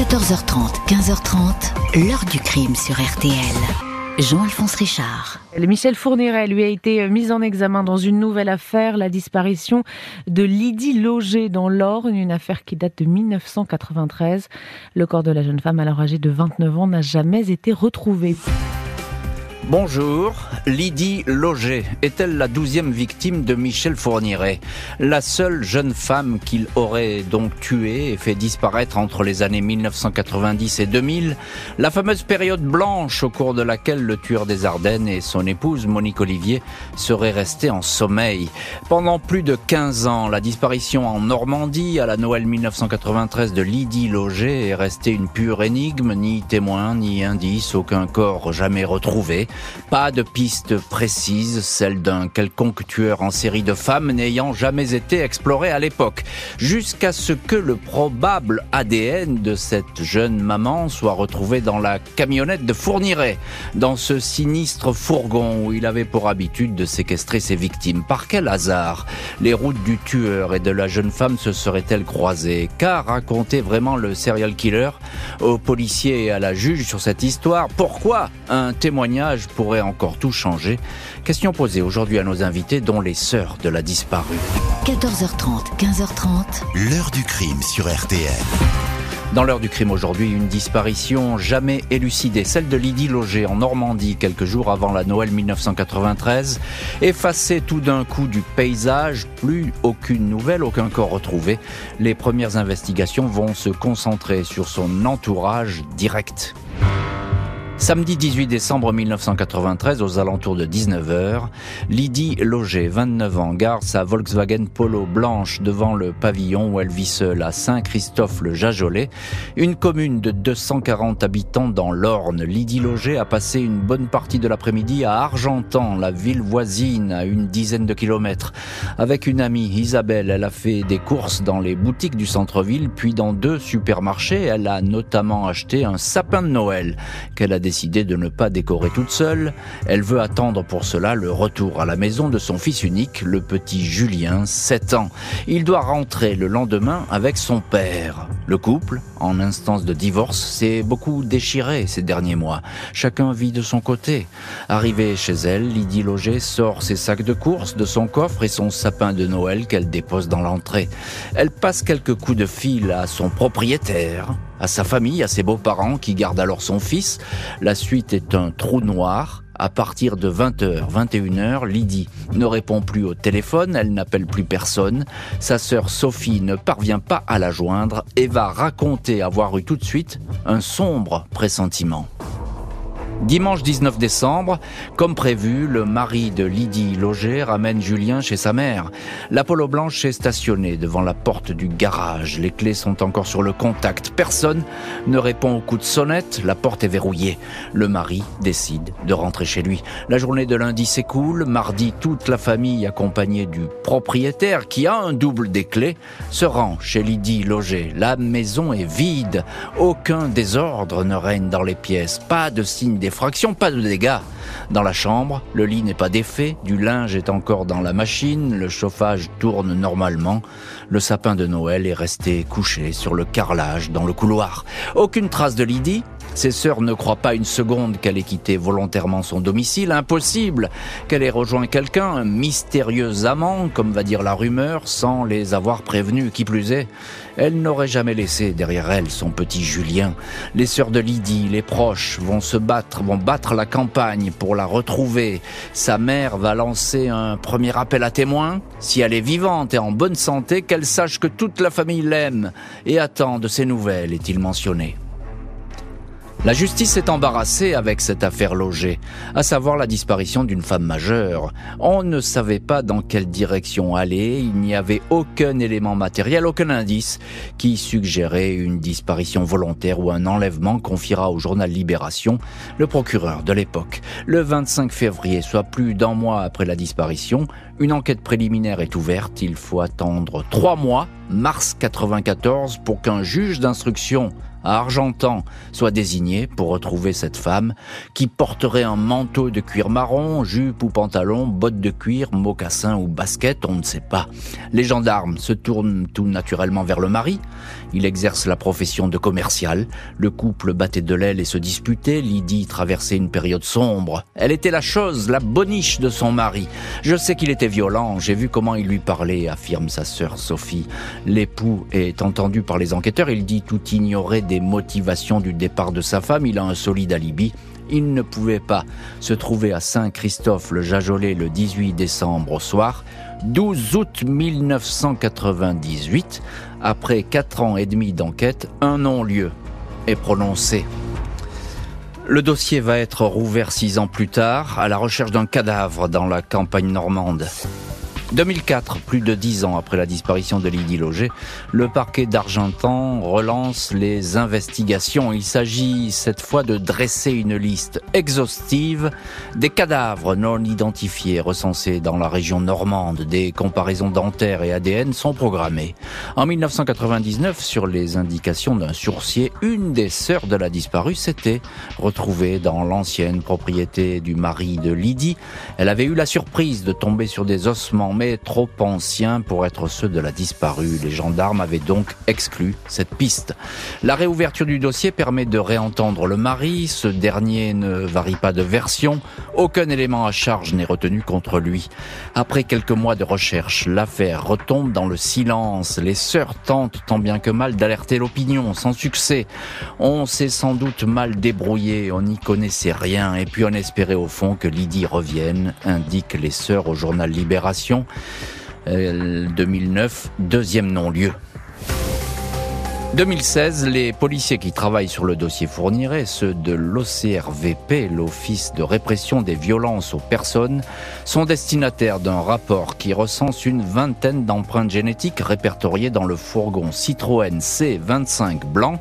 14h30, 15h30, l'heure du crime sur RTL. Jean-Alphonse Richard. Michel Fourniret lui a été mis en examen dans une nouvelle affaire, la disparition de Lydie Loger dans l'Orne, une affaire qui date de 1993. Le corps de la jeune femme, alors âgée de 29 ans, n'a jamais été retrouvé. Bonjour, Lydie Loger est-elle la douzième victime de Michel Fourniret? La seule jeune femme qu'il aurait donc tuée et fait disparaître entre les années 1990 et 2000, la fameuse période blanche au cours de laquelle le tueur des Ardennes et son épouse Monique Olivier seraient restés en sommeil. Pendant plus de 15 ans, la disparition en Normandie à la Noël 1993 de Lydie Loger est restée une pure énigme, ni témoin, ni indice, aucun corps jamais retrouvé. Pas de piste précise, celle d'un quelconque tueur en série de femmes n'ayant jamais été explorée à l'époque, jusqu'à ce que le probable ADN de cette jeune maman soit retrouvé dans la camionnette de Fourniret, dans ce sinistre fourgon où il avait pour habitude de séquestrer ses victimes. Par quel hasard les routes du tueur et de la jeune femme se seraient-elles croisées? Qu'a raconté vraiment le serial killer aux policiers et à la juge sur cette histoire? Pourquoi un témoignage pourrait encore tout changer Question posée aujourd'hui à nos invités, dont les sœurs de la disparue. 14h30, 15h30. L'heure du crime sur RTL. Dans l'heure du crime aujourd'hui, une disparition jamais élucidée, celle de Lydie Loger en Normandie quelques jours avant la Noël 1993. Effacée tout d'un coup du paysage, plus aucune nouvelle, aucun corps retrouvé. Les premières investigations vont se concentrer sur son entourage direct. Samedi 18 décembre 1993, aux alentours de 19h, Lydie Loger, 29 ans, gare sa Volkswagen Polo blanche devant le pavillon où elle vit seule à Saint-Christophe-le-Jajolais, une commune de 240 habitants dans l'Orne. Lydie Loger a passé une bonne partie de l'après-midi à Argentan, la ville voisine, à une dizaine de kilomètres. Avec une amie, Isabelle, elle a fait des courses dans les boutiques du centre-ville, puis dans deux supermarchés. Elle a notamment acheté un sapin de Noël qu'elle a décidé de ne pas décorer toute seule. Elle veut attendre pour cela le retour à la maison de son fils unique, le petit Julien, 7 ans. Il doit rentrer le lendemain avec son père. Le couple, en instance de divorce, s'est beaucoup déchiré ces derniers mois. Chacun vit de son côté. Arrivée chez elle, Lydie Loger sort ses sacs de course de son coffre et son sapin de Noël qu'elle dépose dans l'entrée. Elle passe quelques coups de fil à son propriétaire, à sa famille, à ses beaux-parents qui gardent alors son fils. La suite est un trou noir. À partir de 20h, 21h, Lydie ne répond plus au téléphone, elle n'appelle plus personne. Sa sœur Sophie ne parvient pas à la joindre et va raconter avoir eu tout de suite un sombre pressentiment. Dimanche 19 décembre, comme prévu, le mari de Lydie Loger ramène Julien chez sa mère. L'Apollo Blanche est stationnée devant la porte du garage. Les clés sont encore sur le contact. Personne ne répond au coup de sonnette. La porte est verrouillée. Le mari décide de rentrer chez lui. La journée de lundi s'écoule. Mardi, toute la famille, accompagnée du propriétaire qui a un double des clés, se rend chez Lydie Loger. La maison est vide. Aucun désordre ne règne dans les pièces. Pas de signe Fraction, pas de dégâts. Dans la chambre, le lit n'est pas défait, du linge est encore dans la machine, le chauffage tourne normalement, le sapin de Noël est resté couché sur le carrelage dans le couloir. Aucune trace de Lydie, ses sœurs ne croient pas une seconde qu'elle ait quitté volontairement son domicile. Impossible qu'elle ait rejoint quelqu'un, un mystérieux amant, comme va dire la rumeur, sans les avoir prévenus. Qui plus est, elle n'aurait jamais laissé derrière elle son petit Julien. Les sœurs de Lydie, les proches, vont se battre, vont battre la campagne pour la retrouver. Sa mère va lancer un premier appel à témoins. Si elle est vivante et en bonne santé, qu'elle sache que toute la famille l'aime et attend de ses nouvelles, est-il mentionné. La justice est embarrassée avec cette affaire logée, à savoir la disparition d'une femme majeure. On ne savait pas dans quelle direction aller, il n'y avait aucun élément matériel, aucun indice qui suggérait une disparition volontaire ou un enlèvement, confiera au journal Libération le procureur de l'époque. Le 25 février, soit plus d'un mois après la disparition, une enquête préliminaire est ouverte, il faut attendre trois mois mars 94, pour qu'un juge d'instruction à Argentan soit désigné pour retrouver cette femme qui porterait un manteau de cuir marron, jupe ou pantalon, bottes de cuir, mocassin ou basket, on ne sait pas. Les gendarmes se tournent tout naturellement vers le mari. Il exerce la profession de commercial. Le couple battait de l'aile et se disputait. Lydie traversait une période sombre. Elle était la chose, la boniche de son mari. Je sais qu'il était violent. J'ai vu comment il lui parlait, affirme sa sœur Sophie. L'époux est entendu par les enquêteurs. Il dit tout ignorer des motivations du départ de sa femme, il a un solide alibi. Il ne pouvait pas se trouver à Saint-Christophe-le-Jajolais le 18 décembre au soir. 12 août 1998, après quatre ans et demi d'enquête, un non-lieu est prononcé. Le dossier va être rouvert six ans plus tard à la recherche d'un cadavre dans la campagne normande. 2004, plus de dix ans après la disparition de Lydie Loger, le parquet d'Argentan relance les investigations. Il s'agit cette fois de dresser une liste exhaustive des cadavres non identifiés recensés dans la région normande. Des comparaisons dentaires et ADN sont programmées. En 1999, sur les indications d'un sourcier, une des sœurs de la disparue s'était retrouvée dans l'ancienne propriété du mari de Lydie. Elle avait eu la surprise de tomber sur des ossements trop anciens pour être ceux de la disparue. Les gendarmes avaient donc exclu cette piste. La réouverture du dossier permet de réentendre le mari. Ce dernier ne varie pas de version. Aucun élément à charge n'est retenu contre lui. Après quelques mois de recherche, l'affaire retombe dans le silence. Les sœurs tentent tant bien que mal d'alerter l'opinion, sans succès. On s'est sans doute mal débrouillé, on n'y connaissait rien, et puis on espérait au fond que Lydie revienne, indiquent les sœurs au journal Libération. 2009, euh, deuxième non-lieu. 2016, les policiers qui travaillent sur le dossier Fourniret, ceux de l'OCRVP, l'Office de répression des violences aux personnes, sont destinataires d'un rapport qui recense une vingtaine d'empreintes génétiques répertoriées dans le fourgon Citroën C25 blanc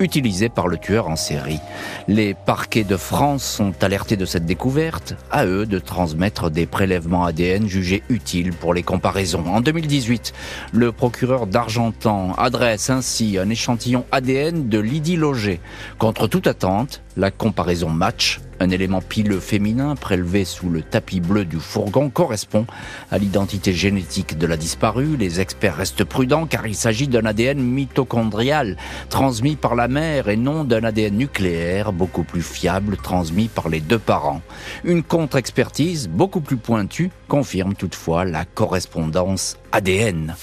utilisé par le tueur en série. Les parquets de France sont alertés de cette découverte, à eux de transmettre des prélèvements ADN jugés utiles pour les comparaisons. En 2018, le procureur d'Argentan adresse ainsi un échantillon ADN de Lydie Loger. Contre toute attente, la comparaison match un élément pileux féminin prélevé sous le tapis bleu du fourgon correspond à l'identité génétique de la disparue. Les experts restent prudents car il s'agit d'un ADN mitochondrial transmis par la mère et non d'un ADN nucléaire beaucoup plus fiable transmis par les deux parents. Une contre-expertise beaucoup plus pointue confirme toutefois la correspondance ADN.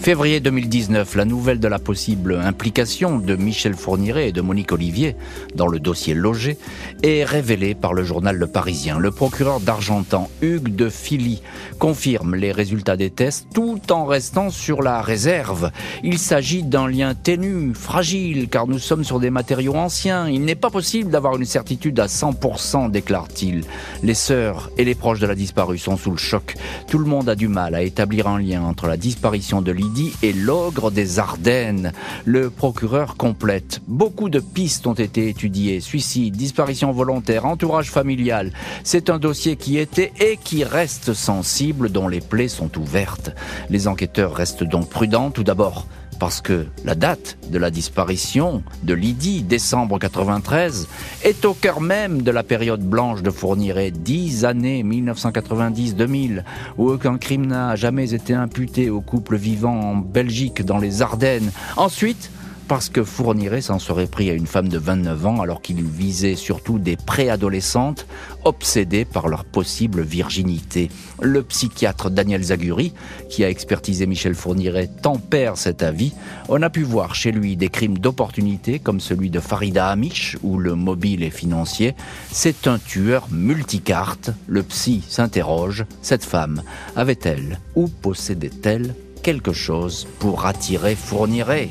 Février 2019, la nouvelle de la possible implication de Michel Fourniret et de Monique Olivier dans le dossier logé est révélée par le journal Le Parisien. Le procureur d'Argentan, Hugues de Philly, confirme les résultats des tests tout en restant sur la réserve. Il s'agit d'un lien ténu, fragile, car nous sommes sur des matériaux anciens. Il n'est pas possible d'avoir une certitude à 100%, déclare-t-il. Les sœurs et les proches de la disparue sont sous le choc. Tout le monde a du mal à établir un lien entre la disparition de l'île et l'ogre des Ardennes. Le procureur complète. Beaucoup de pistes ont été étudiées. Suicide, disparition volontaire, entourage familial. C'est un dossier qui était et qui reste sensible, dont les plaies sont ouvertes. Les enquêteurs restent donc prudents. Tout d'abord, parce que la date de la disparition de Lydie, décembre 93, est au cœur même de la période blanche de Fourniret, dix années 1990-2000, où aucun crime n'a jamais été imputé au couple vivant en Belgique, dans les Ardennes. Ensuite, parce que Fourniret s'en serait pris à une femme de 29 ans alors qu'il visait surtout des préadolescentes obsédées par leur possible virginité. Le psychiatre Daniel Zaguri, qui a expertisé Michel Fourniret, tempère cet avis. On a pu voir chez lui des crimes d'opportunité comme celui de Farida Amish où le mobile est financier. C'est un tueur multicarte. Le psy s'interroge. Cette femme avait-elle ou possédait-elle quelque chose pour attirer Fourniret?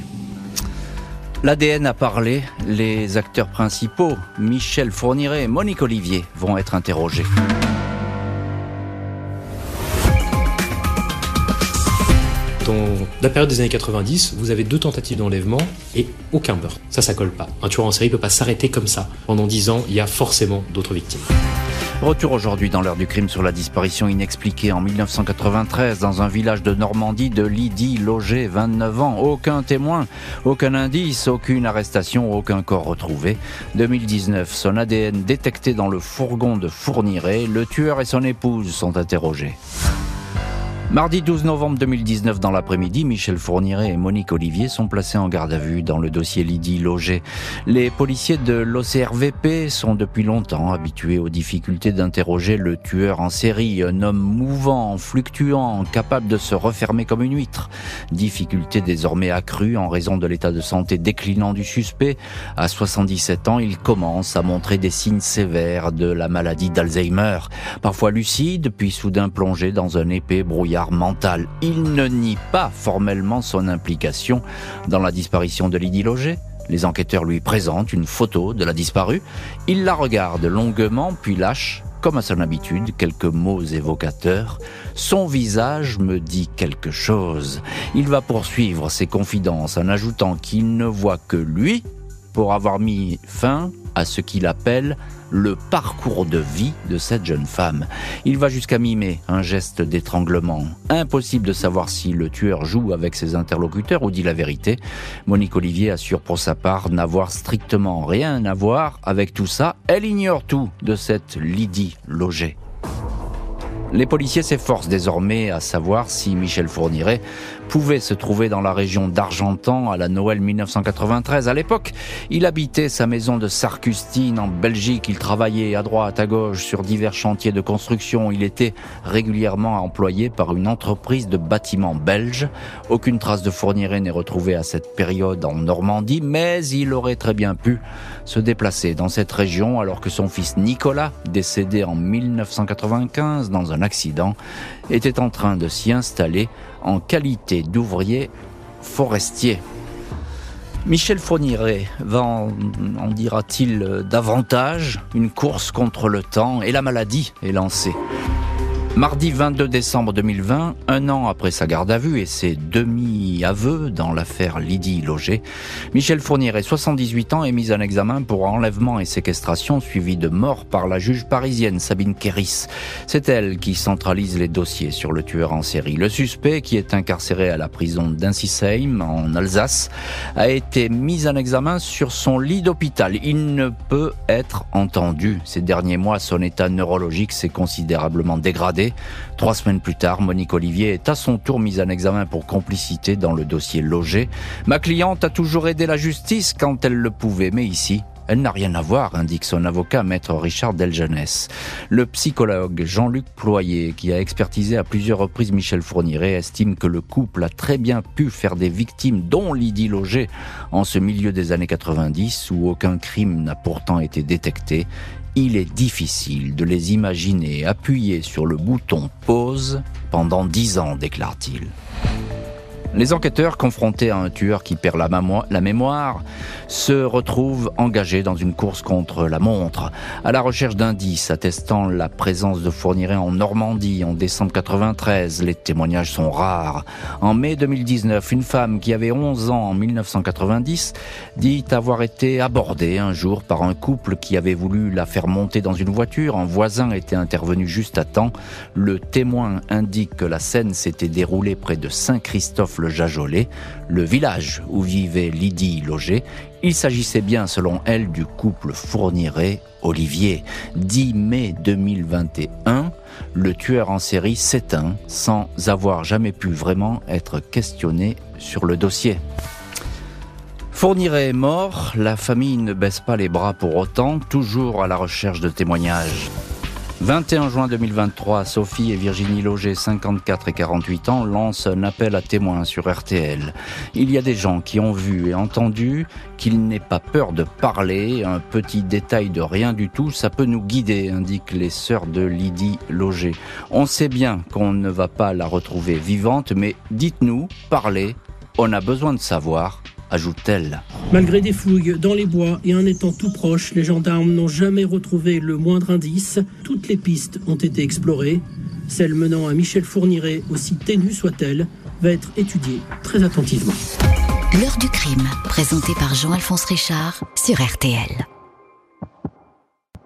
L'ADN a parlé, les acteurs principaux, Michel Fourniret et Monique Olivier, vont être interrogés. Dans la période des années 90, vous avez deux tentatives d'enlèvement et aucun meurtre. Ça, ça colle pas. Un tueur en série peut pas s'arrêter comme ça. Pendant dix ans, il y a forcément d'autres victimes. Retour aujourd'hui dans l'heure du crime sur la disparition inexpliquée en 1993 dans un village de Normandie de Lydie Loger, 29 ans. Aucun témoin, aucun indice, aucune arrestation, aucun corps retrouvé. 2019, son ADN détecté dans le fourgon de Fourniret. Le tueur et son épouse sont interrogés. Mardi 12 novembre 2019, dans l'après-midi, Michel Fourniret et Monique Olivier sont placés en garde à vue dans le dossier Lydie Loger. Les policiers de l'OCRVP sont depuis longtemps habitués aux difficultés d'interroger le tueur en série, un homme mouvant, fluctuant, capable de se refermer comme une huître. Difficulté désormais accrue en raison de l'état de santé déclinant du suspect. À 77 ans, il commence à montrer des signes sévères de la maladie d'Alzheimer. Parfois lucide, puis soudain plongé dans un épais brouillard mental. Il ne nie pas formellement son implication dans la disparition de Lydie Loger. Les enquêteurs lui présentent une photo de la disparue. Il la regarde longuement, puis lâche, comme à son habitude, quelques mots évocateurs. Son visage me dit quelque chose. Il va poursuivre ses confidences en ajoutant qu'il ne voit que lui pour avoir mis fin à ce qu'il appelle le parcours de vie de cette jeune femme. Il va jusqu'à mimer un geste d'étranglement. Impossible de savoir si le tueur joue avec ses interlocuteurs ou dit la vérité. Monique Olivier assure pour sa part n'avoir strictement rien à voir avec tout ça. Elle ignore tout de cette Lydie Loger. Les policiers s'efforcent désormais à savoir si Michel Fourniret pouvait se trouver dans la région d'Argentan à la Noël 1993. À l'époque, il habitait sa maison de Sarcustine en Belgique. Il travaillait à droite, à gauche sur divers chantiers de construction. Il était régulièrement employé par une entreprise de bâtiments belge. Aucune trace de Fourniret n'est retrouvée à cette période en Normandie, mais il aurait très bien pu se déplacer dans cette région alors que son fils Nicolas, décédé en 1995 dans un accident, était en train de s'y installer en qualité d'ouvrier forestier. Michel Fourniret va en, en dira-t-il davantage, une course contre le temps et la maladie est lancée. Mardi 22 décembre 2020, un an après sa garde à vue et ses demi-aveux dans l'affaire Lydie Loger, Michel Fourniret, 78 ans, est mis en examen pour enlèvement et séquestration suivi de mort par la juge parisienne Sabine Kéris. C'est elle qui centralise les dossiers sur le tueur en série. Le suspect, qui est incarcéré à la prison d'Insisheim en Alsace, a été mis en examen sur son lit d'hôpital. Il ne peut être entendu. Ces derniers mois, son état neurologique s'est considérablement dégradé Trois semaines plus tard, Monique Olivier est à son tour mise en examen pour complicité dans le dossier logé. Ma cliente a toujours aidé la justice quand elle le pouvait, mais ici, elle n'a rien à voir, indique son avocat, maître Richard Delgenès. Le psychologue Jean-Luc Ployer, qui a expertisé à plusieurs reprises Michel Fourniret, estime que le couple a très bien pu faire des victimes, dont Lydie Loger, en ce milieu des années 90, où aucun crime n'a pourtant été détecté il est difficile de les imaginer appuyés sur le bouton pause pendant dix ans, déclare-t-il. Les enquêteurs, confrontés à un tueur qui perd la, mémoire, se retrouvent engagés dans une course contre la montre, à la recherche d'indices attestant la présence de Fourniret en Normandie en décembre 93. Les témoignages sont rares. En mai 2019, une femme qui avait 11 ans en 1990 dit avoir été abordée un jour par un couple qui avait voulu la faire monter dans une voiture. Un voisin était intervenu juste à temps. Le témoin indique que la scène s'était déroulée près de Saint-Christophe le village où vivait Lydie Loger. Il s'agissait bien, selon elle, du couple Fourniret-Olivier. 10 mai 2021, le tueur en série s'éteint sans avoir jamais pu vraiment être questionné sur le dossier. Fourniret est mort, la famille ne baisse pas les bras pour autant, toujours à la recherche de témoignages. 21 juin 2023, Sophie et Virginie Loger, 54 et 48 ans, lancent un appel à témoins sur RTL. Il y a des gens qui ont vu et entendu qu'il n'est pas peur de parler. Un petit détail de rien du tout, ça peut nous guider, indiquent les sœurs de Lydie Loger. On sait bien qu'on ne va pas la retrouver vivante, mais dites-nous, parlez, on a besoin de savoir ajoute-t-elle. Malgré des fouilles dans les bois et en étant tout proche, les gendarmes n'ont jamais retrouvé le moindre indice. Toutes les pistes ont été explorées. Celle menant à Michel Fourniret, aussi ténue soit-elle, va être étudiée très attentivement. L'heure du crime, présenté par Jean-Alphonse Richard sur RTL.